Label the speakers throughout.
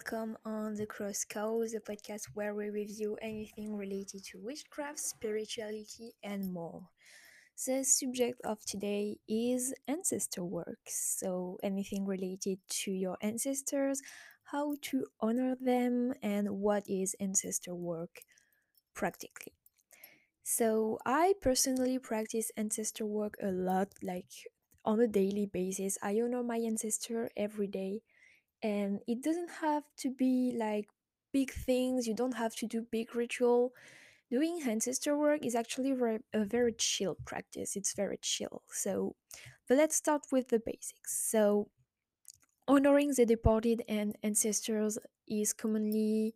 Speaker 1: welcome on the Crow's Caw, the podcast where we review anything related to witchcraft, spirituality, and more. The subject of today is ancestor work. So, anything related to your ancestors, how to honor them, and what is ancestor work practically. So, I personally practice ancestor work a lot, like on a daily basis. I honor my ancestor every day and it doesn't have to be like big things you don't have to do big ritual. Doing ancestor work is actually a very chill practice it's very chill. So but let's start with the basics. So honoring the departed and ancestors is commonly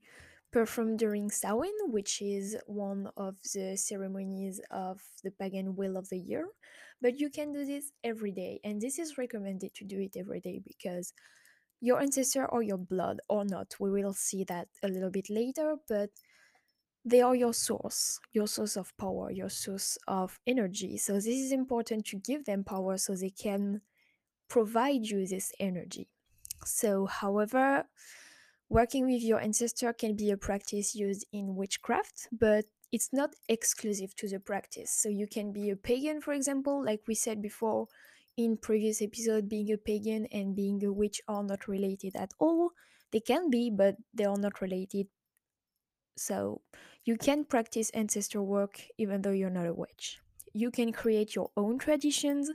Speaker 1: performed during Samhain, which is one of the ceremonies of the pagan wheel of the year. But you can do this every day, and this is recommended to do it every day because your ancestor or your blood or not. We will see that a little bit later, but they are your source, your source of power, your source of energy. So this is important to give them power so they can provide you this energy. So, however, working with your ancestor can be a practice used in witchcraft, but it's not exclusive to the practice. So you can be a pagan, for example, like we said before, in previous episode being a pagan and being a witch are not related at all. They can be but they are not related. So you can practice ancestor work even though you're not a witch. You can create your own traditions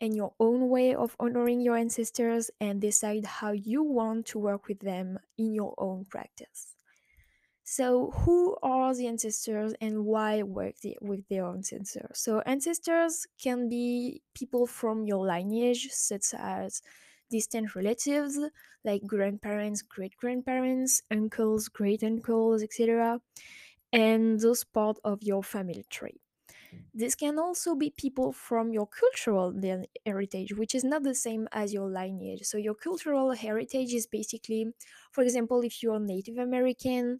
Speaker 1: and your own way of honoring your ancestors and decide how you want to work with them in your own practice so, who are the ancestors and why work the, with their ancestors? So, ancestors can be people from your lineage, such as distant relatives like grandparents, great grandparents, uncles, great uncles, etc., and those part of your family tree. Mm. This can also be people from your cultural heritage, which is not the same as your lineage. So, your cultural heritage is basically, for example, if you're Native American,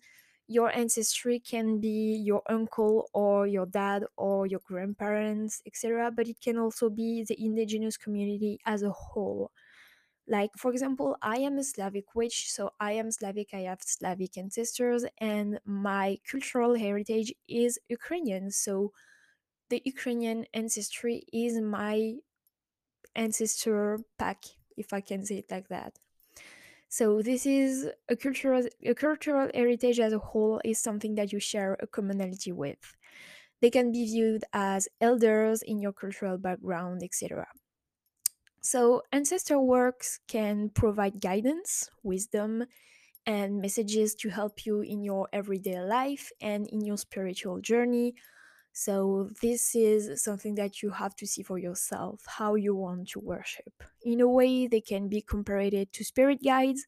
Speaker 1: your ancestry can be your uncle or your dad or your grandparents, etc., but it can also be the indigenous community as a whole. Like, for example, I am a Slavic witch, so I am Slavic, I have Slavic ancestors, and my cultural heritage is Ukrainian. So, the Ukrainian ancestry is my ancestor pack, if I can say it like that. So this is a cultural a cultural heritage as a whole is something that you share a commonality with. They can be viewed as elders in your cultural background, etc. So ancestor works can provide guidance, wisdom, and messages to help you in your everyday life and in your spiritual journey so, this is something that you have to see for yourself how you want to worship. In a way, they can be compared to spirit guides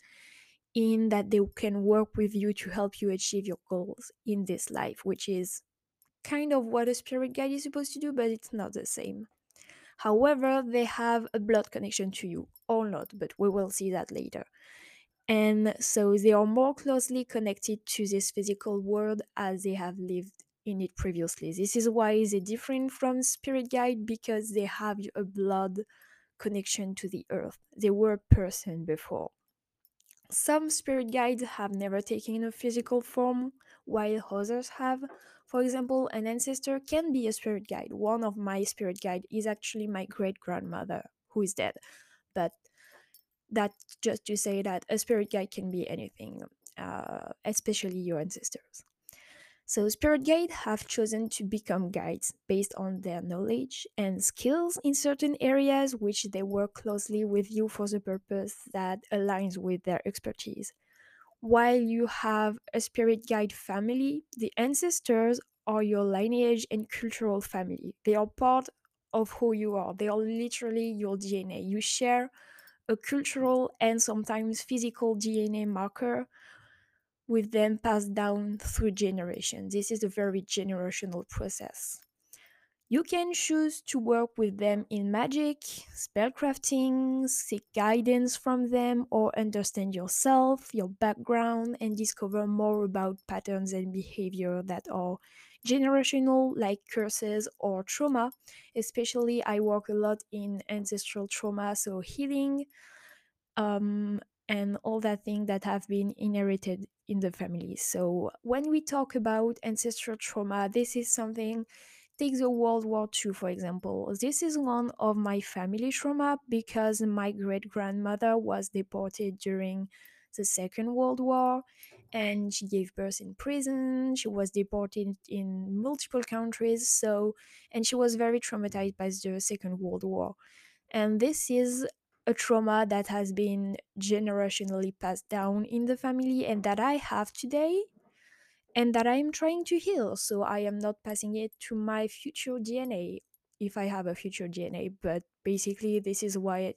Speaker 1: in that they can work with you to help you achieve your goals in this life, which is kind of what a spirit guide is supposed to do, but it's not the same. However, they have a blood connection to you or not, but we will see that later. And so they are more closely connected to this physical world as they have lived in it previously. This is why they're different from spirit guide because they have a blood connection to the earth. They were a person before. Some spirit guides have never taken a physical form, while others have. For example, an ancestor can be a spirit guide. One of my spirit guide is actually my great grandmother, who is dead. But that's just to say that a spirit guide can be anything, uh, especially your ancestors. So spirit guides have chosen to become guides based on their knowledge and skills in certain areas which they work closely with you for the purpose that aligns with their expertise. While you have a spirit guide family, the ancestors are your lineage and cultural family. They are part of who you are. They are literally your DNA. You share a cultural and sometimes physical DNA marker with them passed down through generations. This is a very generational process. You can choose to work with them in magic, spellcrafting, seek guidance from them, or understand yourself, your background, and discover more about patterns and behavior that are generational, like curses or trauma. Especially, I work a lot in ancestral trauma, so healing, um, and all that thing that have been inherited in the family. So when we talk about ancestral trauma, this is something take the World War II, for example. This is one of my family trauma because my great grandmother was deported during the Second World War and she gave birth in prison. She was deported in multiple countries. So, and she was very traumatized by the Second World War. And this is a trauma that has been generationally passed down in the family and that I have today and that I am trying to heal. So I am not passing it to my future DNA if I have a future DNA. But basically, this is why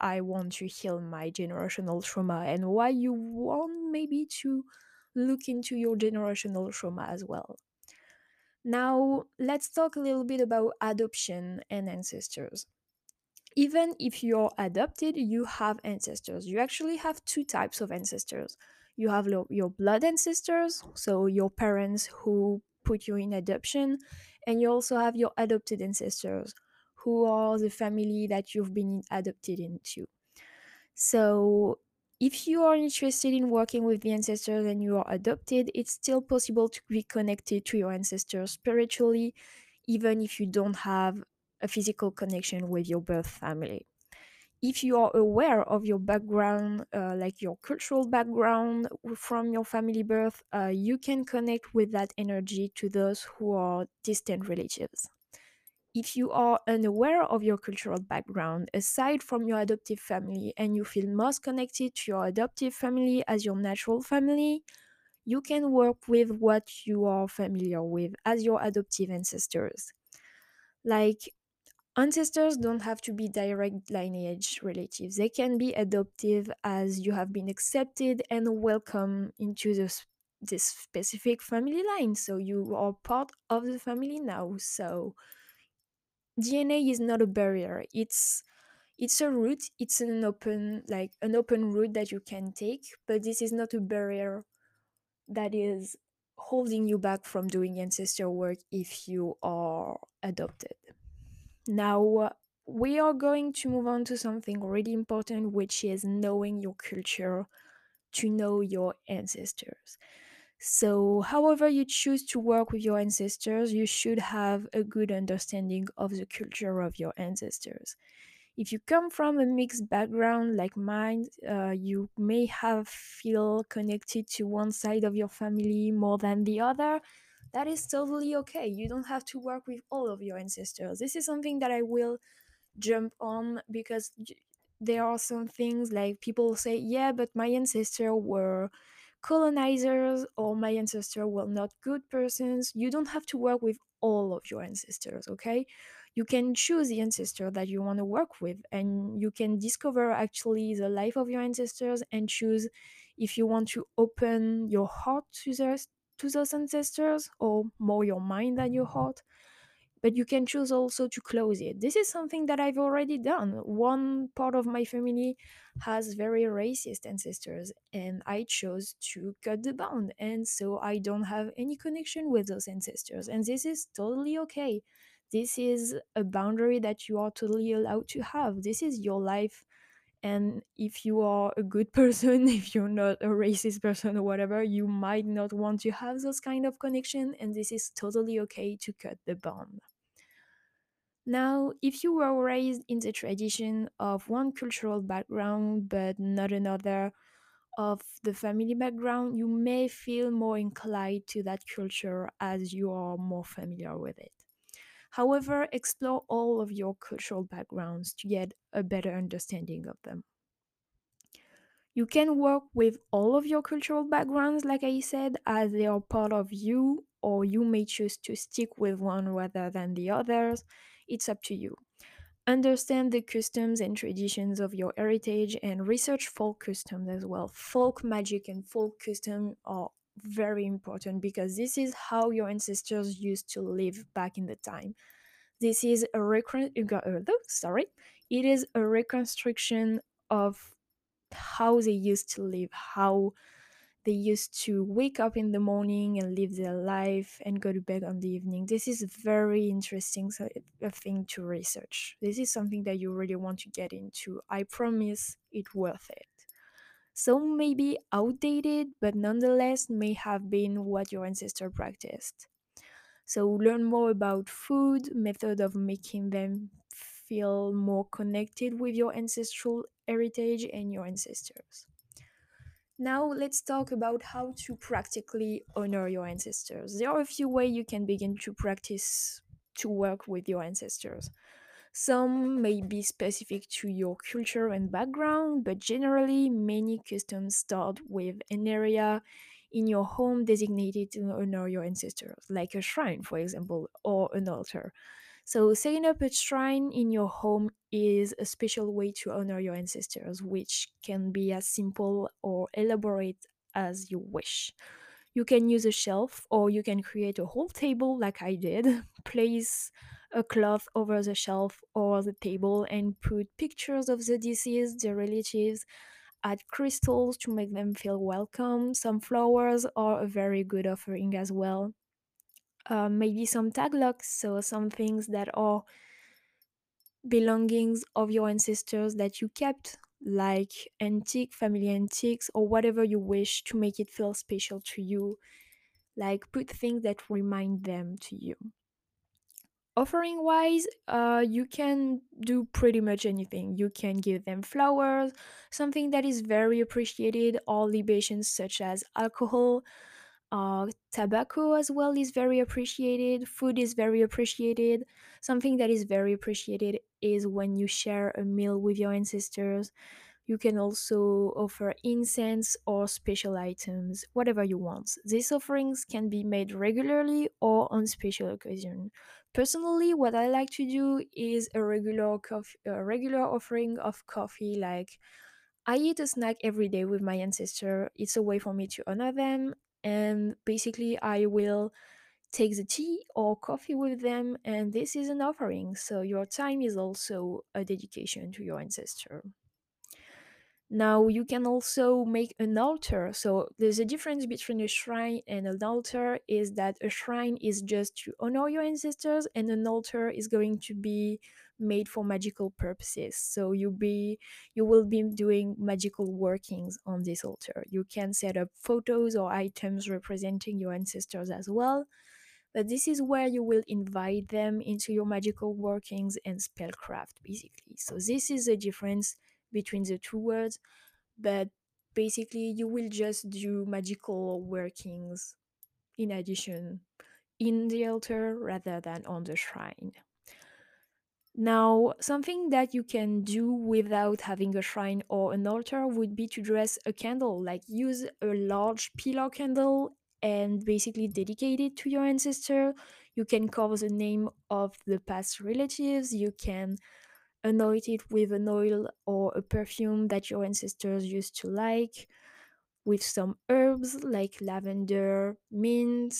Speaker 1: I want to heal my generational trauma and why you want maybe to look into your generational trauma as well. Now, let's talk a little bit about adoption and ancestors even if you're adopted, you have ancestors. You actually have two types of ancestors. You have lo- your blood ancestors, so your parents who put you in adoption, and you also have your adopted ancestors, who are the family that you've been adopted into. So, if you are interested in working with the ancestors and you are adopted, it's still possible to be connected to your ancestors spiritually, even if you don't have a physical connection with your birth family. If you are aware of your background, uh, like your cultural background from your family birth, uh, you can connect with that energy to those who are distant relatives. If you are unaware of your cultural background, aside from your adoptive family, and you feel most connected to your adoptive family as your natural family, you can work with what you are familiar with as your adoptive ancestors. Like, ancestors don't have to be direct lineage relatives, they can be adoptive as you have been accepted and welcome into this, this specific family line. So, you are part of the family now. So, DNA is not a barrier. It's it's a route. It's an open like an open route that you can take, but this is not a barrier that is holding you back from doing ancestor work if you are adopted. Now we are going to move on to something really important, which is knowing your culture to know your ancestors. So, however, you choose to work with your ancestors, you should have a good understanding of the culture of your ancestors. If you come from a mixed background like mine, uh, you may have feel connected to one side of your family more than the other. That is totally okay. You don't have to work with all of your ancestors. This is something that I will jump on because there are some things like people say, yeah, but my ancestors were colonizers or my ancestors were not good persons. You don't have to work with all of your ancestors, okay? You can choose the ancestor that you want to work with and you can discover actually the life of your ancestors and choose if you want to open your heart to those to those ancestors or more your mind than your mm-hmm. heart but you can choose also to close it. This is something that I've already done. One part of my family has very racist ancestors, and I chose to cut the bond, and so I don't have any connection with those ancestors, and this is totally okay. This is a boundary that you are totally allowed to have. This is your life. And if you are a good person, if you're not a racist person or whatever, you might not want to have those kind of connection, and this is totally okay to cut the bond. Now, if you were raised in the tradition of one cultural background but not another of the family background, you may feel more inclined to that culture as you are more familiar with it. However, explore all of your cultural backgrounds to get a better understanding of them. You can work with all of your cultural backgrounds, like I said, as they are part of you, or you may choose to stick with one rather than the others. It's up to you. Understand the customs and traditions of your heritage and research folk customs as well. Folk magic and folk custom are very important because this is how your ancestors used to live back in the time. This is a recon- uh, sorry, it is a reconstruction of how they used to live, how they used to wake up in the morning and live their life and go to bed on the evening. This is very interesting so a thing to research. This is something that you really want to get into. I promise it's worth it. Some may be outdated, but nonetheless may have been what your ancestor practiced. So learn more about food, method of making them feel more connected with your ancestral heritage and your ancestors. Now let's talk about how to practically honor your ancestors. There are a few ways you can begin to practice to work with your ancestors. Some may be specific to your culture and background, but generally, many customs start with an area in your home designated to honor your ancestors, like a shrine, for example, or an altar. So, setting up a shrine in your home is a special way to honor your ancestors, which can be as simple or elaborate as you wish. You can use a shelf or you can create a whole table like I did. Place a cloth over the shelf or the table and put pictures of the deceased, the relatives, add crystals to make them feel welcome. Some flowers are a very good offering as well. Uh, maybe some tag locks, so some things that are belongings of your ancestors that you kept, like antique, family antiques, or whatever you wish to make it feel special to you. Like put things that remind them to you. Offering wise, uh, you can do pretty much anything. You can give them flowers, something that is very appreciated, or libations such as alcohol. Uh, tobacco as well is very appreciated. Food is very appreciated. Something that is very appreciated is when you share a meal with your ancestors. You can also offer incense or special items, whatever you want. These offerings can be made regularly or on special occasion. Personally, what I like to do is a regular coffee, a regular offering of coffee. Like I eat a snack every day with my ancestor. It's a way for me to honor them, and basically, I will take the tea or coffee with them, and this is an offering. So your time is also a dedication to your ancestor. Now you can also make an altar. So there's a difference between a shrine and an altar is that a shrine is just to honor your ancestors and an altar is going to be made for magical purposes. So you be you will be doing magical workings on this altar. You can set up photos or items representing your ancestors as well. But this is where you will invite them into your magical workings and spellcraft basically. So this is the difference between the two words, but basically you will just do magical workings in addition in the altar rather than on the shrine. Now, something that you can do without having a shrine or an altar would be to dress a candle, like use a large pillar candle and basically dedicate it to your ancestor. You can cover the name of the past relatives. You can anoint it with an oil or a perfume that your ancestors used to like, with some herbs like lavender, mint,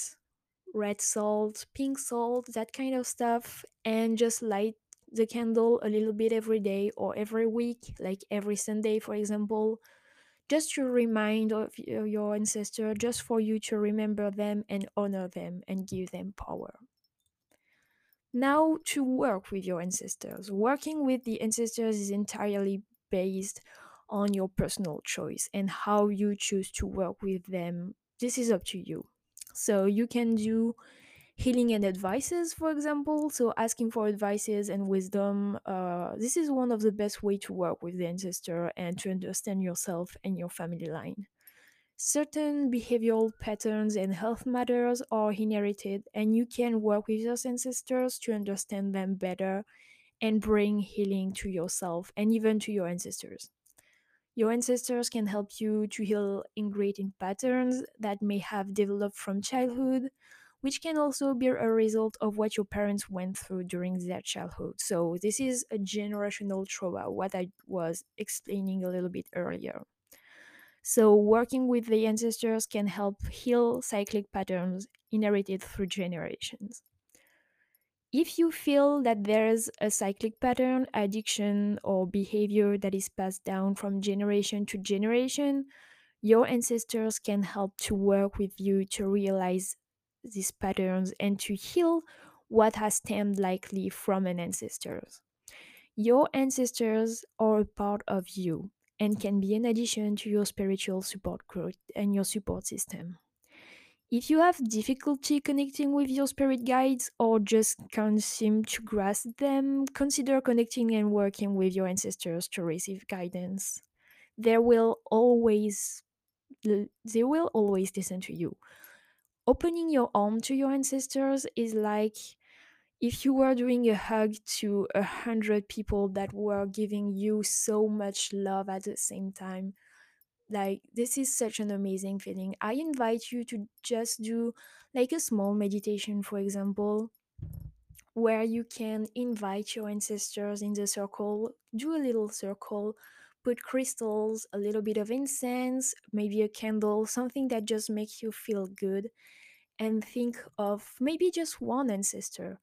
Speaker 1: red salt, pink salt, that kind of stuff, and just light the candle a little bit every day or every week, like every Sunday, for example, just to remind of your ancestor, just for you to remember them and honor them and give them power. Now, to work with your ancestors. Working with the ancestors is entirely based on your personal choice and how you choose to work with them. This is up to you. So, you can do healing and advices, for example. So, asking for advices and wisdom. Uh, this is one of the best way to work with the ancestor and to understand yourself and your family line. Certain behavioral patterns and health matters are inherited, and you can work with your ancestors to understand them better and bring healing to yourself and even to your ancestors. Your ancestors can help you to heal ingrained patterns that may have developed from childhood, which can also be a result of what your parents went through during their childhood. So, this is a generational trauma, what I was explaining a little bit earlier. So, working with the ancestors can help heal cyclic patterns inherited through generations. If you feel that there's a cyclic pattern, addiction, or behavior that is passed down from generation to generation, your ancestors can help to work with you to realize these patterns and to heal what has stemmed likely from an ancestors. Your ancestors are a part of you and can be an addition to your spiritual support group and your support system. If you have difficulty connecting with your spirit guides or just can't seem to grasp them, consider connecting and working with your ancestors to receive guidance. They will always they will always listen to you. Opening your arm to your ancestors is like if you were doing a hug to a hundred people that were giving you so much love at the same time like this is such an amazing feeling. I invite you to just do like a small meditation for example where you can invite your ancestors in the circle do a little circle put crystals a little bit of incense maybe a candle something that just makes you feel good and think of maybe just one ancestor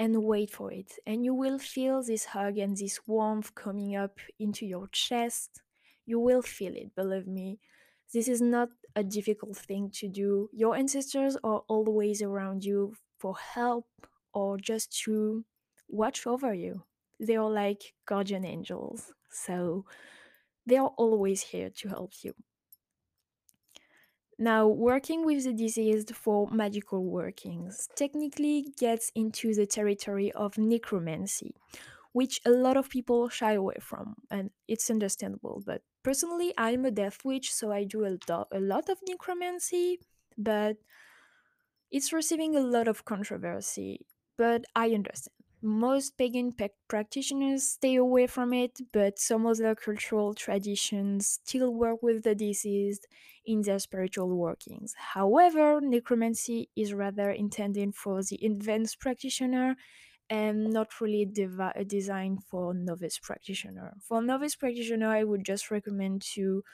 Speaker 1: and wait for it. And you will feel this hug and this warmth coming up into your chest. You will feel it, believe me. This is not a difficult thing to do. Your ancestors are always around you for help or just to watch over you. They are like guardian angels. So they are always here to help you. Now, working with the deceased for magical workings technically gets into the territory of necromancy, which a lot of people shy away from, and it's understandable. But personally, I'm a death witch, so I do a, do- a lot of necromancy, but it's receiving a lot of controversy. But I understand. Most pagan practitioners stay away from it, but some other cultural traditions still work with the deceased in their spiritual workings. However, necromancy is rather intended for the advanced practitioner and not really devi- uh, designed for novice practitioner. For novice practitioner, I would just recommend to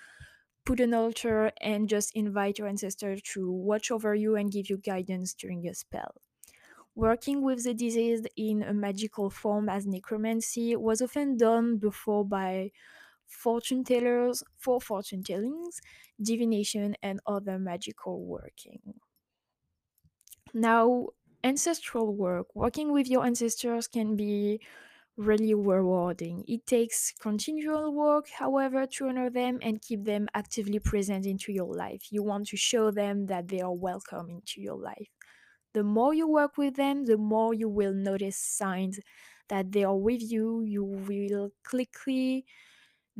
Speaker 1: put an altar and just invite your ancestor to watch over you and give you guidance during a spell. Working with the deceased in a magical form as necromancy was often done before by fortune tellers for fortune tellings, divination, and other magical working. Now, ancestral work, working with your ancestors can be really rewarding. It takes continual work, however, to honor them and keep them actively present into your life. You want to show them that they are welcome into your life. The more you work with them, the more you will notice signs that they are with you. You will quickly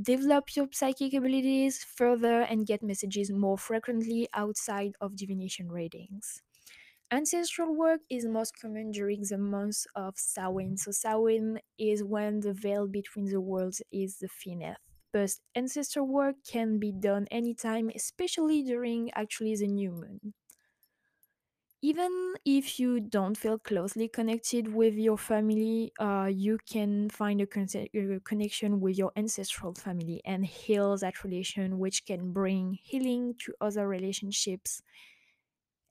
Speaker 1: develop your psychic abilities further and get messages more frequently outside of divination readings. Ancestral work is most common during the month of Samhain. So Samhain is when the veil between the worlds is the thinnest. But ancestral work can be done anytime, especially during actually the new moon. Even if you don't feel closely connected with your family, uh, you can find a, con- a connection with your ancestral family and heal that relation, which can bring healing to other relationships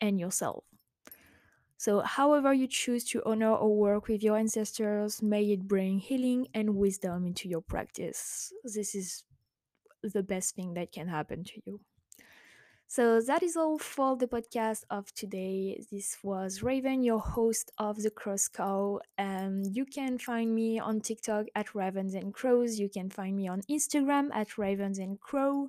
Speaker 1: and yourself. So, however you choose to honor or work with your ancestors, may it bring healing and wisdom into your practice. This is the best thing that can happen to you. So, that is all for the podcast of today. This was Raven, your host of The Crow's Caw. And um, you can find me on TikTok at Ravens and Crows. You can find me on Instagram at Ravens and Crow.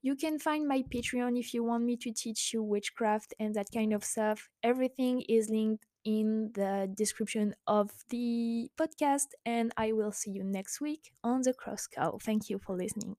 Speaker 1: You can find my Patreon if you want me to teach you witchcraft and that kind of stuff. Everything is linked in the description of the podcast, and I will see you next week on the Crow's Caw. Thank you for listening.